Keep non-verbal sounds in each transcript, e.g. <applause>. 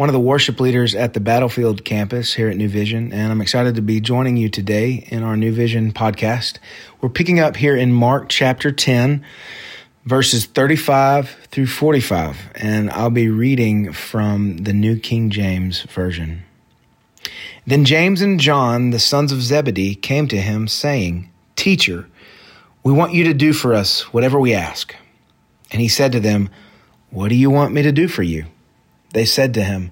one of the worship leaders at the Battlefield campus here at New Vision, and I'm excited to be joining you today in our New Vision podcast. We're picking up here in Mark chapter 10, verses 35 through 45, and I'll be reading from the New King James Version. Then James and John, the sons of Zebedee, came to him, saying, Teacher, we want you to do for us whatever we ask. And he said to them, What do you want me to do for you? They said to him,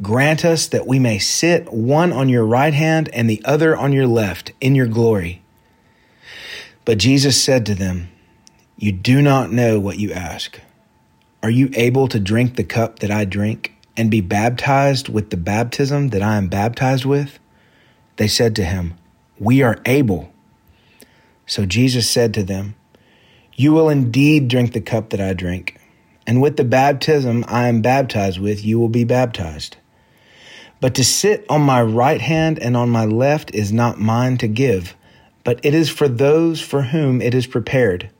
Grant us that we may sit one on your right hand and the other on your left in your glory. But Jesus said to them, You do not know what you ask. Are you able to drink the cup that I drink and be baptized with the baptism that I am baptized with? They said to him, We are able. So Jesus said to them, You will indeed drink the cup that I drink and with the baptism I am baptized with, you will be baptized. But to sit on my right hand and on my left is not mine to give, but it is for those for whom it is prepared.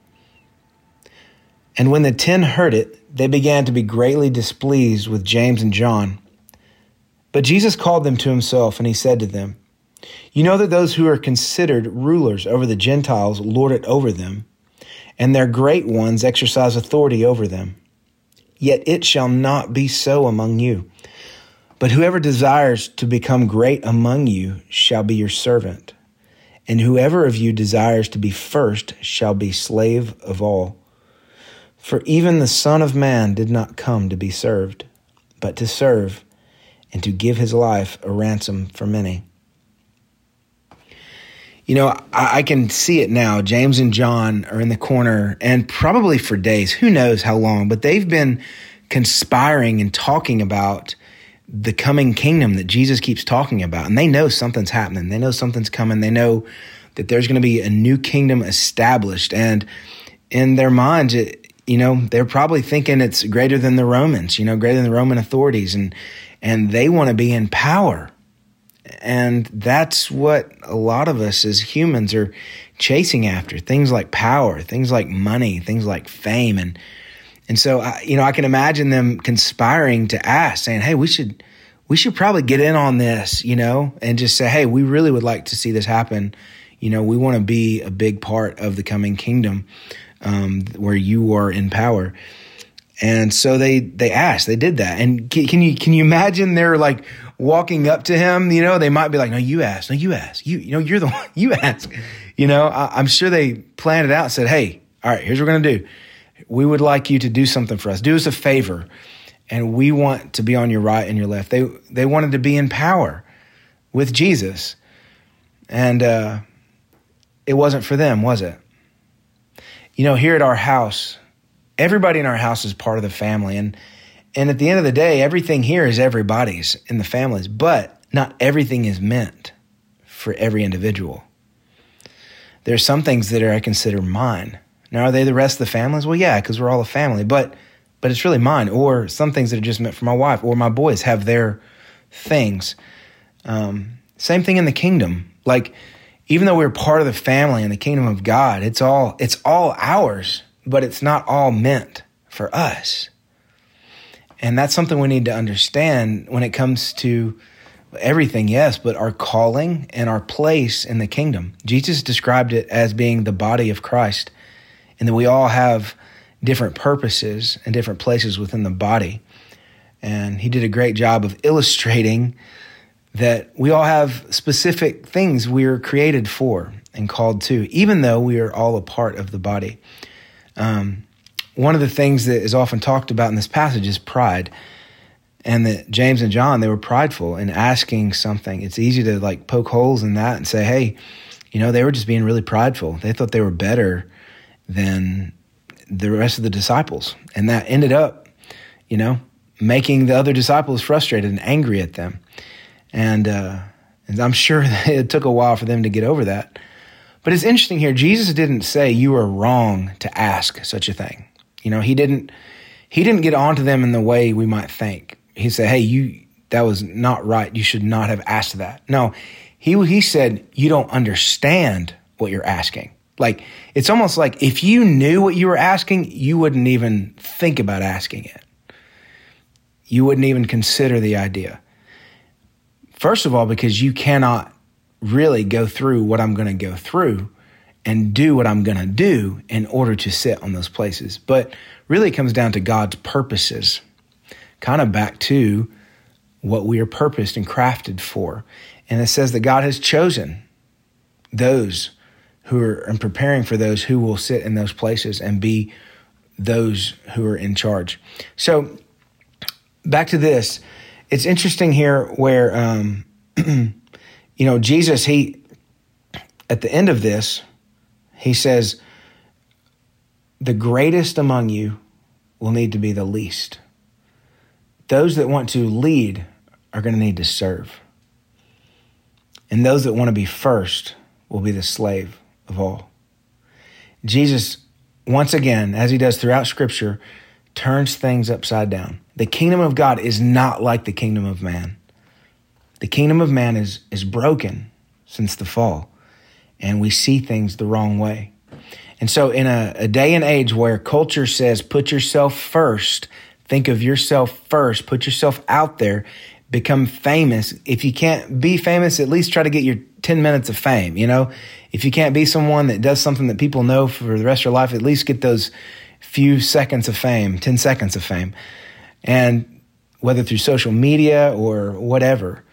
And when the ten heard it, they began to be greatly displeased with James and John. But Jesus called them to himself, and he said to them, You know that those who are considered rulers over the Gentiles lord it over them, and their great ones exercise authority over them. Yet it shall not be so among you. But whoever desires to become great among you shall be your servant. And whoever of you desires to be first shall be slave of all. For even the Son of Man did not come to be served, but to serve, and to give his life a ransom for many. You know, I, I, can see it now. James and John are in the corner, and probably for days, who knows how long, but they've been conspiring and talking about the coming kingdom that Jesus keeps talking about. And they know something's happening, they know something's coming, they know that there's going to be a new kingdom established. And in their minds, it, you know, they're probably thinking it's greater than the Romans, you know, greater than the Roman authorities. And, and they want to be in power. And that's what a lot of us as humans are chasing after things like power, things like money, things like fame. And, and so, I, you know, I can imagine them conspiring to ask, saying, Hey, we should, we should probably get in on this, you know, and just say, Hey, we really would like to see this happen. You know, we want to be a big part of the coming kingdom um, where you are in power. And so they they asked, they did that. And can, can you can you imagine they're like walking up to him, you know, they might be like, no, you ask, no, you ask, you, you know, you're the <laughs> one, you ask, you know, I, am sure they planned it out, and said, Hey, all right, here's what we're going to do. We would like you to do something for us. Do us a favor. And we want to be on your right and your left. They, they wanted to be in power with Jesus. And, uh, it wasn't for them, was it? You know, here at our house, everybody in our house is part of the family. And, and at the end of the day, everything here is everybody's in the families, but not everything is meant for every individual. There are some things that are I consider mine. Now, are they the rest of the families? Well, yeah, because we're all a family, but but it's really mine. Or some things that are just meant for my wife or my boys have their things. Um, same thing in the kingdom. Like even though we're part of the family and the kingdom of God, it's all it's all ours, but it's not all meant for us. And that's something we need to understand when it comes to everything, yes, but our calling and our place in the kingdom. Jesus described it as being the body of Christ, and that we all have different purposes and different places within the body. And he did a great job of illustrating that we all have specific things we are created for and called to, even though we are all a part of the body. Um, one of the things that is often talked about in this passage is pride. And that James and John, they were prideful in asking something. It's easy to like poke holes in that and say, hey, you know, they were just being really prideful. They thought they were better than the rest of the disciples. And that ended up, you know, making the other disciples frustrated and angry at them. And, uh, and I'm sure <laughs> it took a while for them to get over that. But it's interesting here. Jesus didn't say you are wrong to ask such a thing. You know, he didn't he didn't get onto them in the way we might think. He said, "Hey, you that was not right. You should not have asked that." No, he he said you don't understand what you're asking. Like it's almost like if you knew what you were asking, you wouldn't even think about asking it. You wouldn't even consider the idea. First of all, because you cannot really go through what I'm going to go through and do what I'm going to do in order to sit on those places. But really, it comes down to God's purposes, kind of back to what we are purposed and crafted for. And it says that God has chosen those who are and preparing for those who will sit in those places and be those who are in charge. So, back to this, it's interesting here where. Um, <clears throat> you know, Jesus, he, at the end of this, he says, the greatest among you will need to be the least. Those that want to lead are going to need to serve. And those that want to be first will be the slave of all. Jesus, once again, as he does throughout Scripture, turns things upside down. The kingdom of God is not like the kingdom of man. The kingdom of man is, is broken since the fall, and we see things the wrong way. And so, in a, a day and age where culture says, put yourself first, think of yourself first, put yourself out there, become famous. If you can't be famous, at least try to get your 10 minutes of fame. You know, if you can't be someone that does something that people know for the rest of your life, at least get those few seconds of fame, 10 seconds of fame. And whether through social media or whatever,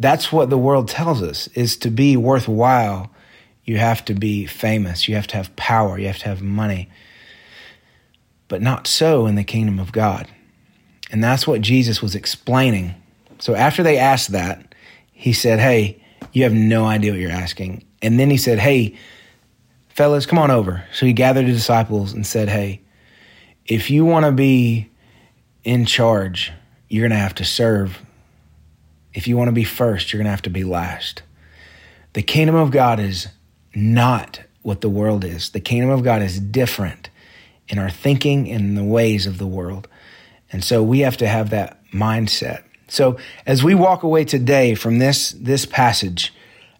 that's what the world tells us is to be worthwhile you have to be famous. You have to have power. You have to have money. But not so in the kingdom of god. And that's what jesus was explaining. So after they asked that he said hey you have no idea what you're asking. And then he said hey fellas come on over. So he gathered the disciples and said hey if you want to be in charge you're going to have to serve if you want to be first, you're going to have to be last. The kingdom of God is not what the world is. The kingdom of God is different in our thinking and the ways of the world. And so we have to have that mindset. So as we walk away today from this this passage,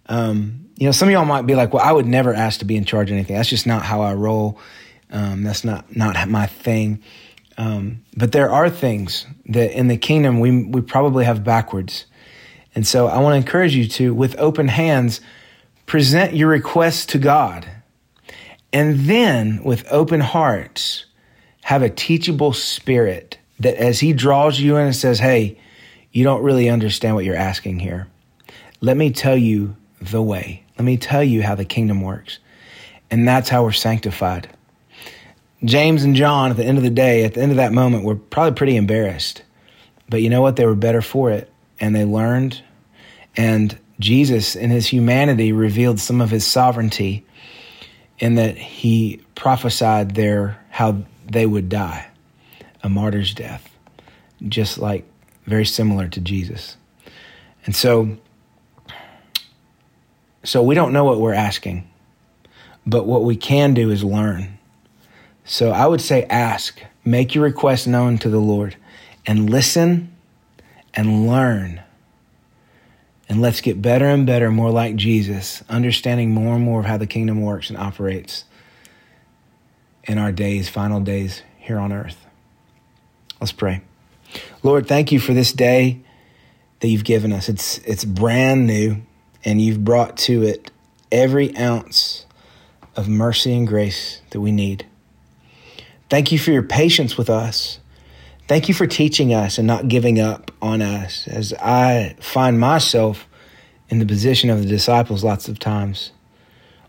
um, you know, some of y'all might be like, "Well, I would never ask to be in charge of anything. That's just not how I roll. Um, that's not not my thing." Um, but there are things that in the kingdom we we probably have backwards. And so I want to encourage you to, with open hands, present your requests to God. And then, with open hearts, have a teachable spirit that as He draws you in and says, Hey, you don't really understand what you're asking here. Let me tell you the way. Let me tell you how the kingdom works. And that's how we're sanctified. James and John, at the end of the day, at the end of that moment, were probably pretty embarrassed. But you know what? They were better for it and they learned. And Jesus, in his humanity, revealed some of his sovereignty in that he prophesied their how they would die, a martyr's death, just like very similar to Jesus. And so, so we don't know what we're asking, but what we can do is learn. So I would say ask, make your request known to the Lord, and listen and learn. And let's get better and better, more like Jesus, understanding more and more of how the kingdom works and operates in our days, final days here on earth. Let's pray. Lord, thank you for this day that you've given us. It's, it's brand new, and you've brought to it every ounce of mercy and grace that we need. Thank you for your patience with us Thank you for teaching us and not giving up on us as I find myself in the position of the disciples lots of times,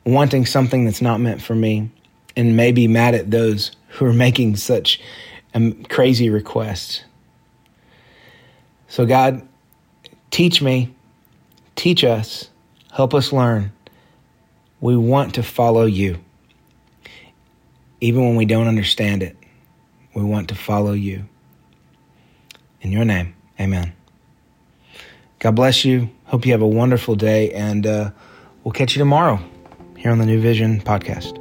wanting something that's not meant for me and maybe mad at those who are making such um, crazy requests. So, God, teach me, teach us, help us learn. We want to follow you. Even when we don't understand it, we want to follow you. In your name, amen. God bless you. Hope you have a wonderful day, and uh, we'll catch you tomorrow. here on the New Vision podcast.